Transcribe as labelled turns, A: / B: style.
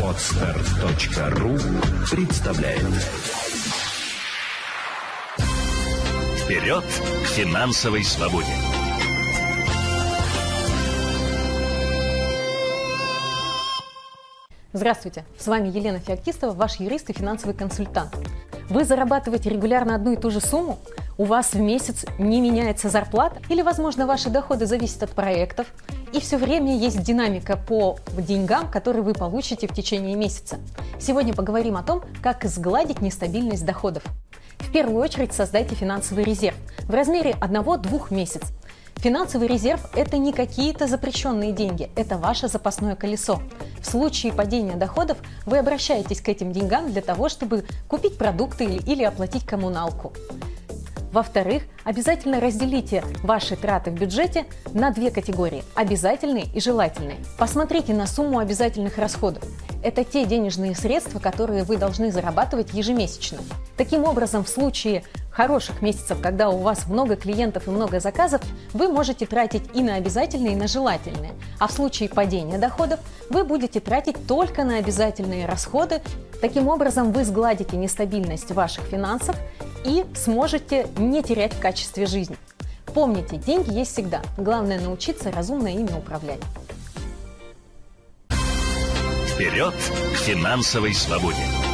A: Отстар.ру представляет Вперед к финансовой свободе!
B: Здравствуйте, с вами Елена Феоктистова, ваш юрист и финансовый консультант. Вы зарабатываете регулярно одну и ту же сумму? У вас в месяц не меняется зарплата? Или, возможно, ваши доходы зависят от проектов? И все время есть динамика по деньгам, которые вы получите в течение месяца. Сегодня поговорим о том, как сгладить нестабильность доходов. В первую очередь создайте финансовый резерв в размере 1-2 месяцев. Финансовый резерв – это не какие-то запрещенные деньги, это ваше запасное колесо. В случае падения доходов вы обращаетесь к этим деньгам для того, чтобы купить продукты или, оплатить коммуналку. Во-вторых, обязательно разделите ваши траты в бюджете на две категории – обязательные и желательные. Посмотрите на сумму обязательных расходов. Это те денежные средства, которые вы должны зарабатывать ежемесячно. Таким образом, в случае хороших месяцев, когда у вас много клиентов и много заказов, вы можете тратить и на обязательные, и на желательные. А в случае падения доходов вы будете тратить только на обязательные расходы. Таким образом, вы сгладите нестабильность ваших финансов и сможете не терять в качестве жизни. Помните, деньги есть всегда. Главное научиться разумно ими управлять.
A: Вперед к финансовой свободе!